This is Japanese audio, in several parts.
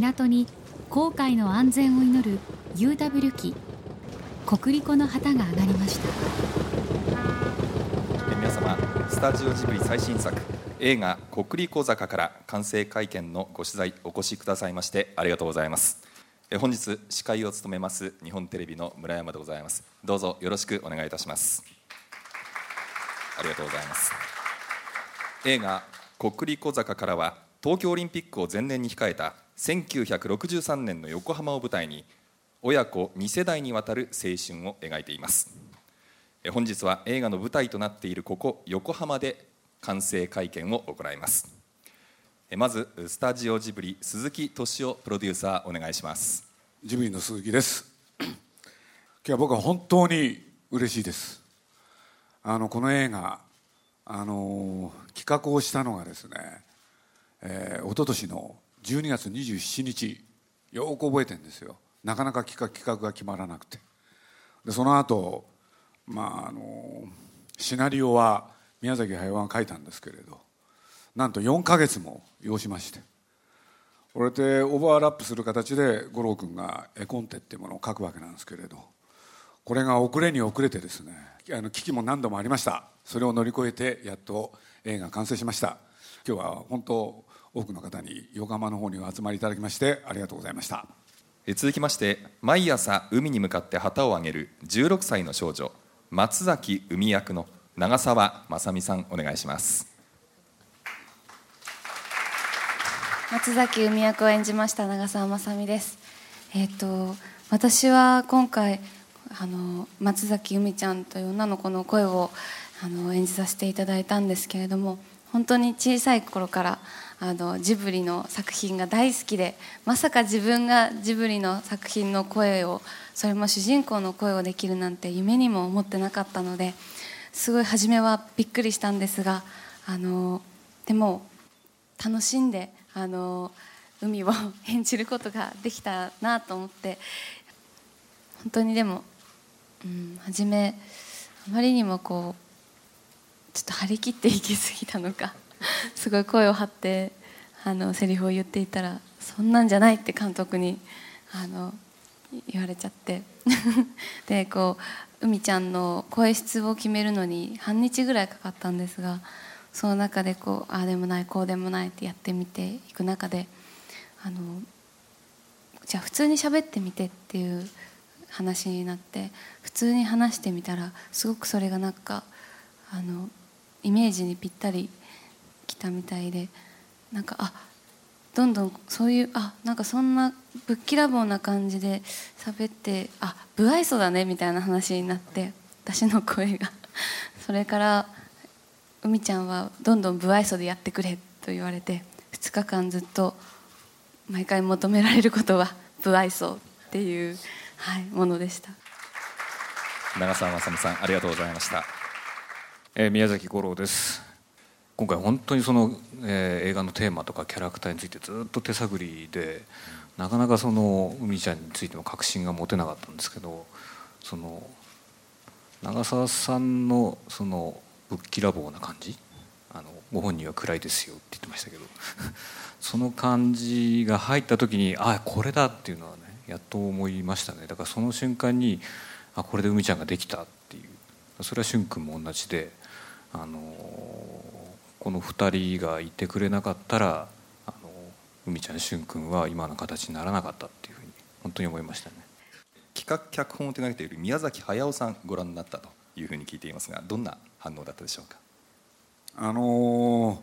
港に航海の安全を祈る UW 機国立の旗が上がりました。皆様スタジオジブリ最新作映画「国立小坂」から完成会見のご取材お越しくださいましてありがとうございます。本日司会を務めます日本テレビの村山でございます。どうぞよろしくお願いいたします。ありがとうございます。映画「国立小坂」からは東京オリンピックを前年に控えた1963年の横浜を舞台に親子2世代にわたる青春を描いています。本日は映画の舞台となっているここ横浜で完成会見を行います。まずスタジオジブリ鈴木敏夫プロデューサーお願いします。ジブリの鈴木です。今日は僕は本当に嬉しいです。あのこの映画あの企画をしたのがですね、えー、一昨年の12月27日。よく覚えてるんですよ。なかなか企画企画が決まらなくて。でその後まああのシナリオは宮崎駿が書いたんですけれどなんと4か月も要しまして。これでオーバーラップする形で五郎君が絵コンテっていうものを書くわけなんですけれどこれが遅れに遅れてですねあの危機も何度もありました。それを乗り越えてやっと映画完成しました。今日は本当多くの方に横浜の方にお集まりいただきましてありがとうございました。続きまして毎朝海に向かって旗を上げる16歳の少女松崎海役の長澤まさみさんお願いします。松崎海役を演じました長澤まさみです。えっ、ー、と私は今回あの松崎海ちゃんという女の子の声をあの演じさせていただいたんですけれども本当に小さい頃からあのジブリの作品が大好きでまさか自分がジブリの作品の声をそれも主人公の声をできるなんて夢にも思ってなかったのですごい初めはびっくりしたんですがあのでも楽しんであの海を演じることができたなと思って本当にでも、うん、初めあまりにもこうちょっと張り切っていきすぎたのか すごい声を張ってあのセリフを言っていたらそんなんじゃないって監督にあの言われちゃって。でこう海ちゃんの声質を決めるのに半日ぐらいかかったんですがその中でこうああでもないこうでもないってやってみていく中であのじゃあ普通に喋ってみてっていう話になって普通に話してみたらすごくそれがなんかあのイメージにぴったりきたみたいでなんかあどんどんそういうあなんかそんなぶっきらぼうな感じで喋ってあ不愛想だねみたいな話になって私の声が。それから海ちゃんはどんどん不愛想でやってくれと言われて2日間ずっと毎回求められることは不愛想っていう、はい、ものでした。長澤まさみさんありがとうございました、えー、宮崎五郎です。今回本当にその、えー、映画のテーマとかキャラクターについてずっと手探りでなかなかその海ちゃんについての確信が持てなかったんですけどその長澤さんのそのぶっきらぼうな感じあのご本人は暗いですよって言ってましたけど その感じが入った時にああこれだっていうのはねやっと思いましたね。だからその瞬間にあこれで海ちゃんができたっていう。それは俊君も同じであのこの2人がいてくれなかったらあの海ちゃん俊君は今の形にならなかったっていうふうに本当に思いましたね。企画脚本を手掛けている宮崎駿さんご覧になったというふうに聞いていますがどんな反応だったでしょうか？あの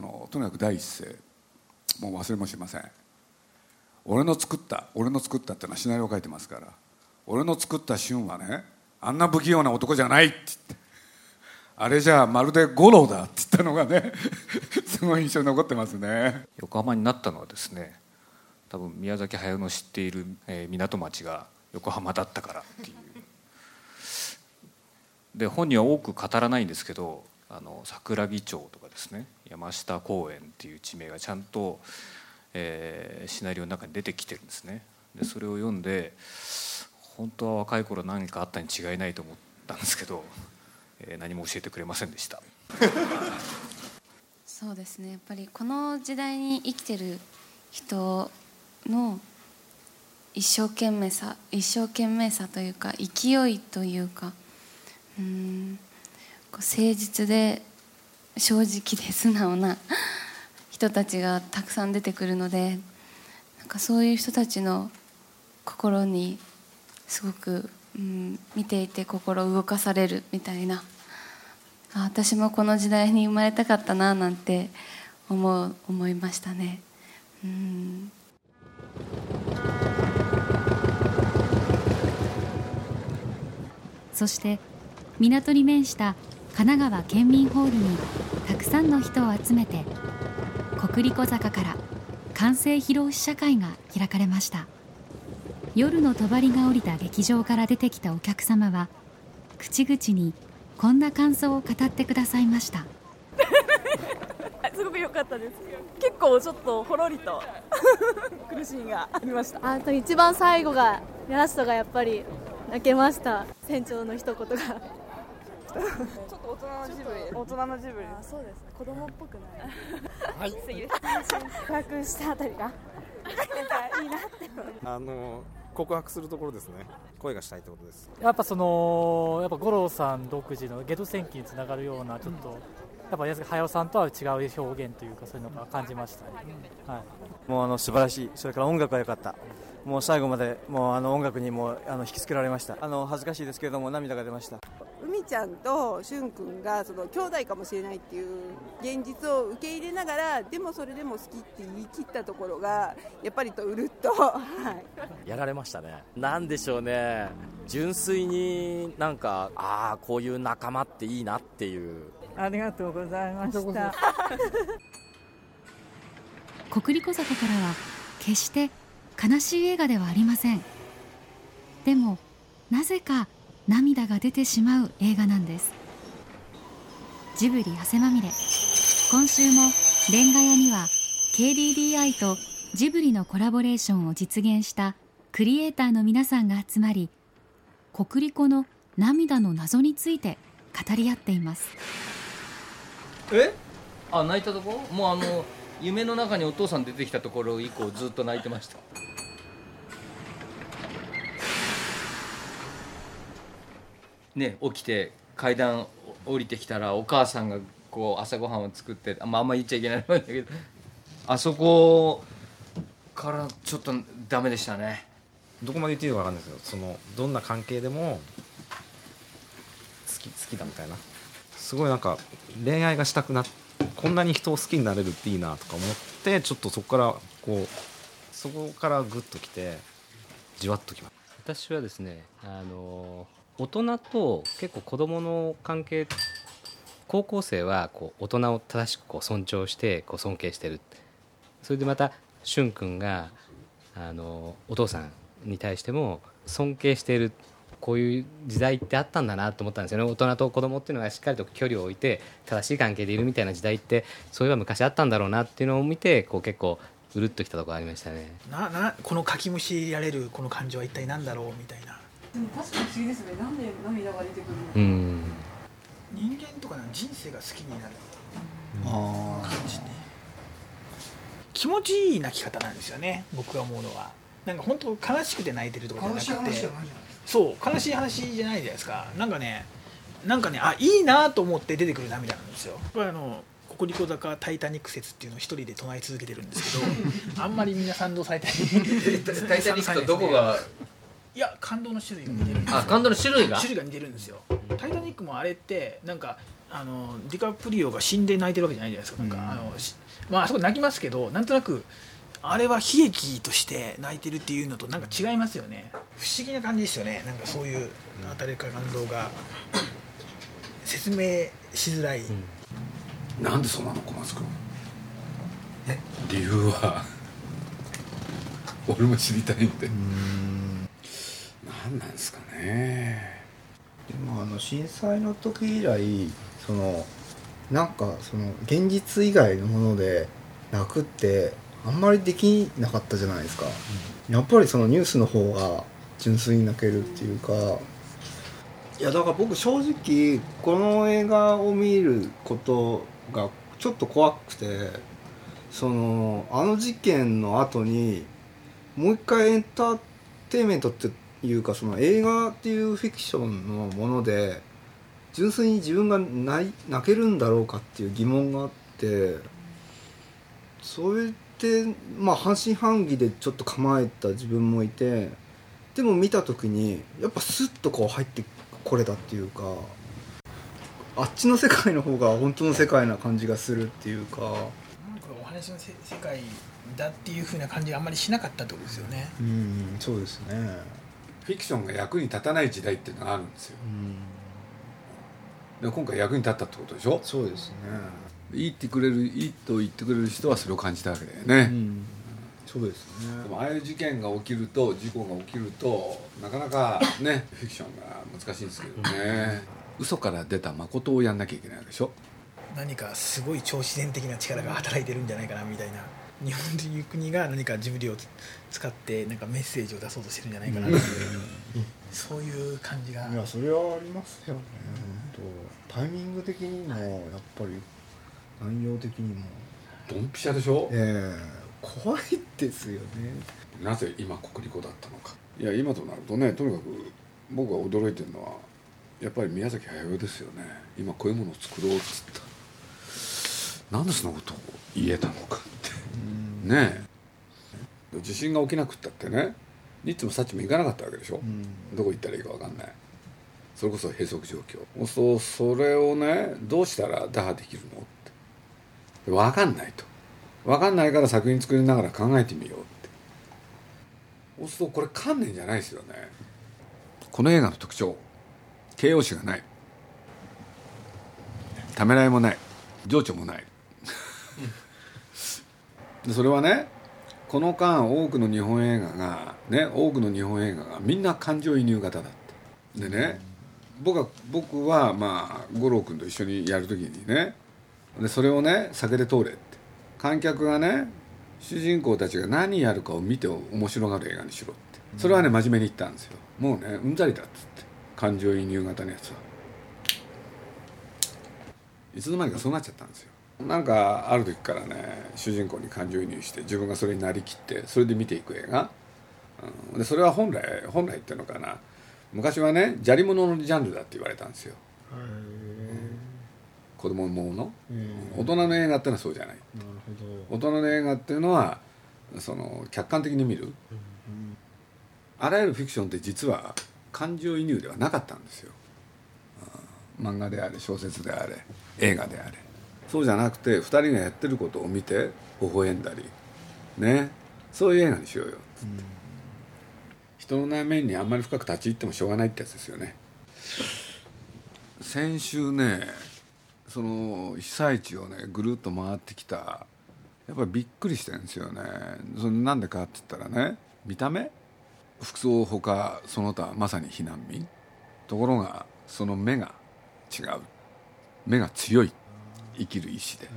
ー、とにかく第一声もう忘れもしません。俺の作った俺の作ったっていうのはシナリオ書いてますから俺の作った俊はねあんな不器用な男じゃないって言ってあれじゃまるで五郎だって言ったのがね すごい印象に残ってますね。横浜になったのはですね多分宮崎駿の知っている、え、港町が横浜だったからっていう。で本人は多く語らないんですけどあの桜木町とかですね山下公園っていう地名がちゃんと、えー、シナリオの中に出てきてるんですね。でそれを読んで本当は若い頃何かあったに違いないと思ったんですけどえー、何も教えてくれませんでした。そうですね。やっぱりこの時代に生きてる人の一生懸命さ一生懸命さというか勢いというかうん誠実で正直で素直な 人たちがたくさん出てくるのでなんかそういう人たちの心にすごく、うん、見ていて心動かされるみたいな。私もこの時代に生まれたかったななんて思う思いましたね。うん。そして港に面した神奈川県民ホールにたくさんの人を集めて国立小坂から完成披露試写会が開かれました。夜の帳が降りた劇場から出てきたお客様は口々にこんな感想を語ってくださいました。すごく良かったです。結構ちょっとほろりと 苦しみがありました。あと一番最後がラストがやっぱり泣けました。船長の一言が。ちょっと大人のジブリ。大人のジブリ。あそうですね。子供っぽくない。はい。素敵です。告白したあたりが。なんかいいなってあの告白するところですね。声がしたいってことです。やっぱそのやっぱ五郎さん独自のゲド戦記につながるようなちょっと、やっぱ安早尾さんとは違う表現というかそういうのが感じましたね、はい、もうあの素晴らしい。それから音楽が良かった。もう最後までもうあの音楽にもあの引きつけられました。あの恥ずかしいですけれども涙が出ました海ちゃんと俊君がその兄弟かもしれないっていう現実を受け入れながらでもそれでも好きって言い切ったところがやっぱりとうるっと、はい、やられましたね。なんでしょうね。純粋になんかああこういう仲間っていいなっていう。ありがとうございました。国立小坂からは決して悲しい映画ではありません。でもなぜか涙が出てしまう映画なんです。ジブリ汗まみれ。今週もレンガ屋には KDDI とジブリのコラボレーションを実現したクリエイターの皆さんが集まり国立の涙の謎について語り合っています。え？あ泣いたとこ？もうあの夢の中にお父さん出てきたところ以降ずっと泣いてましたね起きて階段降りてきたらお母さんがこう朝ごはんを作ってあ,、まあ、あんま言っちゃいけないんだけどあそこからちょっとダメでしたね。どこまで言っていいのか分かんないですけどそのどんな関係でも好き好きだみたいな。すごいなんか恋愛がしたくなこんなに人を好きになれるっていいなとか思ってちょっとそこからこうそこからグッときてじわっときます私はですねあの大人と結構子どもの関係高校生はこう大人を正しくこう尊重してこう尊敬してる。それでまた俊君があのお父さんに対しても尊敬しているこういう時代ってあったんだなと思ったんですよね。大人と子供っていうのがしっかりと距離を置いて正しい関係でいるみたいな時代ってそういえば昔あったんだろうなっていうのを見てこう結構うるっときたところありましたね。ななこのかきむしられるこの感情は一体何だろうみたいな。でも確かに不思議ですね。なんで涙が出てくるのうん。人間とかの人生が好きになるあ感じね。気持ちいい泣き方なんですよね。僕が思うのは。なんか本当悲しくて泣いてるとかじゃなくて。そう悲しい話じゃないじゃないですか。なんかねなんかねあいいなと思って出てくる涙なんですよ。これあの国立小坂タイタニック説っていうのを一人で唱え続けてるんですけど あんまりみんな賛同されてないタイタニックとどこがいや感動の種類が似てるんですよ。あ感動の種類が？種類が似てるんですよ。タイタニックもあれってなんかあのディカプリオが死んで泣いてるわけじゃないじゃないですか。なんか、あのしまああそこで泣きますけどなんとなくあれは悲劇として泣いてるっていうのとなんか違いますよね。不思議な感じですよね。なんかそういう当たりか感動が。説明しづらい、なんでそうなの小松君？理由は？俺も知りたいん。で何なんですかね。でもあの震災の時以来そのなんかその現実以外のもので泣くってあんまりできなかったじゃないですか、やっぱりそのニュースの方が純粋に泣けるっていうか。いやだから僕正直この映画を見ることがちょっと怖くてそのあの事件の後にもう一回エンターテインメントっていうかその映画っていうフィクションのもので純粋に自分が泣い泣けるんだろうかっていう疑問があってそれでまあ半信半疑でちょっと構えた自分もいてでも見た時にやっぱスッとこう入ってこれたっていうかあっちの世界の方が本当の世界な感じがするっていうか。お話のせ世界だっていうふうな感じがあんまりしなかったってことですよね。うんそうですねフィクションが役に立たない時代っていうのがあるんですよ、で今回役に立ったってことでしょ？そうですね。いいってくれるいいと言ってくれる人はそれを感じたわけだよね、そうですね。でもああいう事件が起きると事故が起きるとなかなかね フィクションが難しいんですけどね。嘘から出た誠をやんなきゃいけないでしょ？何かすごい超自然的な力が働いてるんじゃないかなみたいな日本という国が何かジブリを使ってなんかメッセージを出そうとしてるんじゃないかなっていう、そういう感じが。いやそれはありますよね、本当タイミング的にもやっぱり内容的にも。ドンピシャでしょ？ええ怖いですよね。なぜ今国立校だったのか。いや今となるとねとにかく僕が驚いてるのはやっぱり宮崎駿ですよね。今こういうものを作ろうっつった。なんでそんなことを言えたのかねえ。地震が起きなくったってねニッツもサッチも行かなかったわけでしょ、どこ行ったらいいか分かんない。それこそ閉塞状況。そうそれをねどうしたら打破できるのって。分かんないと。分かんないから作品作りながら考えてみようって。そうするとこれ観念じゃないですよね。この映画の特徴。形容詞がない。ためらいもない。情緒もない。でそれはねこの間多くの日本映画がね多くの日本映画がみんな感情移入型だって。でね僕は僕はまあ五郎君と一緒にやる時にねでそれをね酒で通れって。観客がね主人公たちが何やるかを見て面白がる映画にしろって。それはね真面目に言ったんですよ。もうねうんざりだっつって。感情移入型のやつは。いつの間にかそうなっちゃったんですよ。なんかある時からね主人公に感情移入して自分がそれになりきってそれで見ていく映画、うん、でそれは本来本来っていうのかな。昔はね砂利物のジャンルだって言われたんですよ。子供もの。大人の映画ってのはそうじゃない。大人の映画っていうのはその客観的に見る、あらゆるフィクションって実は感情移入ではなかったんですよ。漫画であれ小説であれ映画であれそうじゃなくて2人がやってることを見て微笑んだりね。そういう映画にしようよ。っつって、人の内面にあんまり深く立ち入ってもしょうがないってやつですよね。先週ねその被災地をねぐるっと回ってきたやっぱりびっくりしてるんですよね。それなんでかって言ったらね見た目？服装ほかその他まさに避難民。ところがその目が違う。目が強い生きる意志で、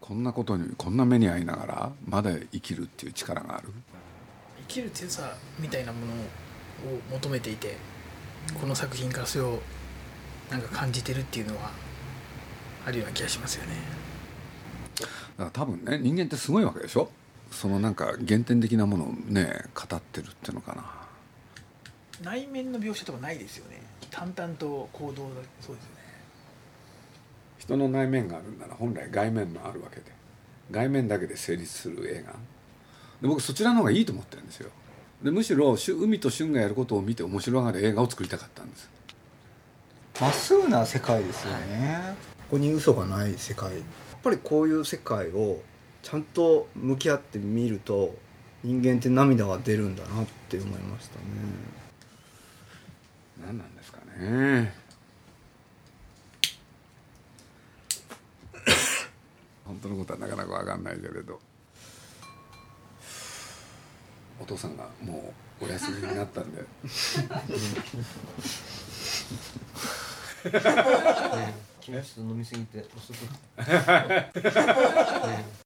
こんなことにこんな目に遭いながらまだ生きるっていう力がある？生きる強さみたいなものを求めていてこの作品からそれをなんか感じてるっていうのはあるような気がしますよね。だから多分ね人間ってすごいわけでしょ？そのなんか原点的なものをね語ってるっていうのかな。内面の描写とかないですよね。淡々と行動だそうですよね人の内面があるんなら本来外面もあるわけで外面だけで成立する映画。で僕そちらの方がいいと思ってるんですよ。でむしろ海と俊がやることを見て面白がる映画を作りたかったんです。まっすぐな世界ですよね、ここに嘘がない世界。やっぱりこういう世界をちゃんと向き合ってみると人間って涙が出るんだなって思いましたね。何なんですかね本当のことはなかなか分かんないけれど。お父さんがもうお休みになったんで。昨日ちょっと飲みすぎて遅く鈴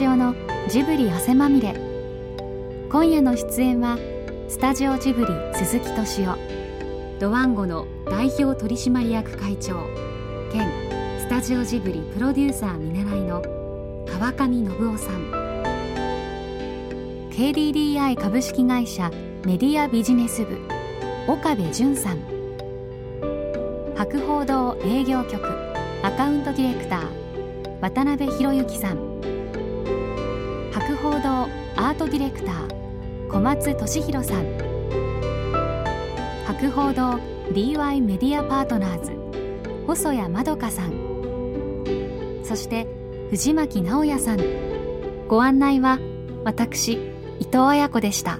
木敏夫のジブリ汗まみれ。今夜の出演はスタジオジブリ鈴木敏夫。ドワンゴの代表取締役会長。兼スタジオジブリプロデューサー見習いの川上信夫さん。KDDI 株式会社メディアビジネス部。岡部淳さん。博報堂営業局。アカウントディレクター。渡辺博之さん。トディレクター小松俊弘さん。博報堂 DY メディアパートナーズ細谷まどかさん。そして藤巻直也さん。ご案内は私伊藤彩子でした。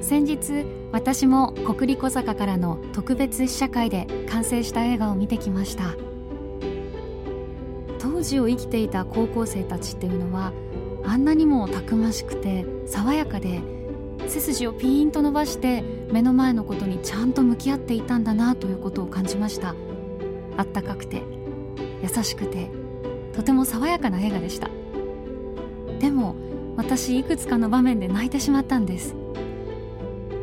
先日私も国立小坂からの特別試写会で完成した映画を見てきました。当時を生きていた高校生たちっていうのはあんなにもたくましくて爽やかで背筋をピーンと伸ばして目の前のことにちゃんと向き合っていたんだなということを感じました。あったかくて優しくてとても爽やかな映画でした。でも私いくつかの場面で泣いてしまったんです。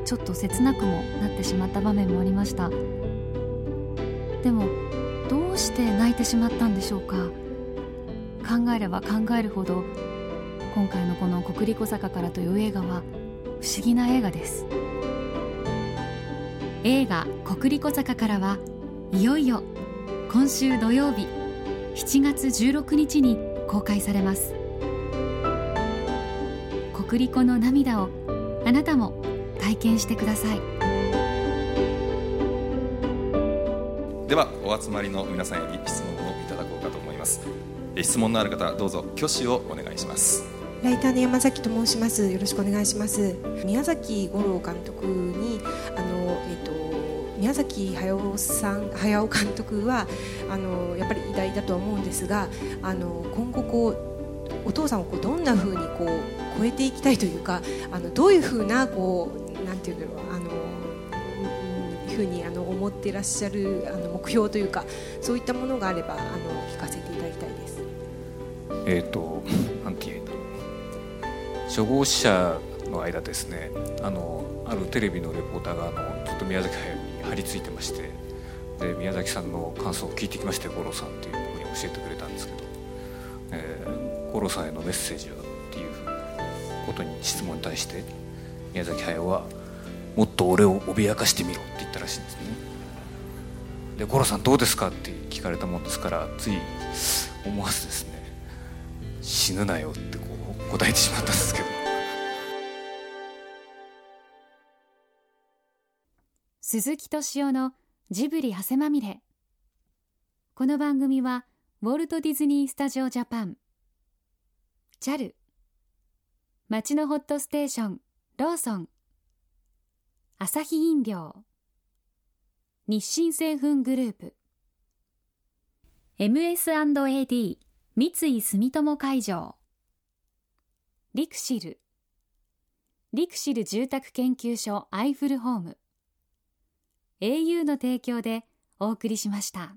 ちょっと切なくもなってしまった場面もありました。でもどうして泣いてしまったんでしょうか。考えれば考えるほど今回のこの「国立小坂から」という映画は不思議な映画です。映画「国立小坂から」はいよいよ今週土曜日7月16日に公開されます。国立の涙をあなたも体験してください。ではお集まりの皆さんより質問をいただこうかと思います。質問のある方どうぞ挙手をお願いします。ライターの山崎と申しますよろしくお願いします宮崎五郎監督にあのえっ、と宮崎駿さん駿監督はあのやっぱり偉大だとは思うんですがあの今後こうお父さんをこうどんな風にこう超えていきたいというかあのどういう風なこうなんていうんだろうあのふうにあの思っていらっしゃるあの目標というかそういったものがあればあの聞かせていただきたいです。えっ、と初号者の間ですねあのあるテレビのレポーターがあのずっと宮崎駿に張り付いてましてで宮崎さんの感想を聞いてきまして五郎さんっていうふうに教えてくれたんですけど、えー、五郎さんへのメッセージはっていうことに質問に対して宮崎駿はもっと俺を脅かしてみろって言ったらしいんですね。で五郎さんどうですかって聞かれたもんですからつい思わずですね死ぬなよって答えてしまったんですけど。鈴木敏夫のジブリ汗まみれ。この番組はウォルト・ディズニー・スタジオ・ジャパン。JAL 街のホットステーションローソン。アサヒ飲料。日清製粉グループ。MS&AD 三井住友海上。リクシルリクシル住宅研究所アイフルホーム au の提供でお送りしました。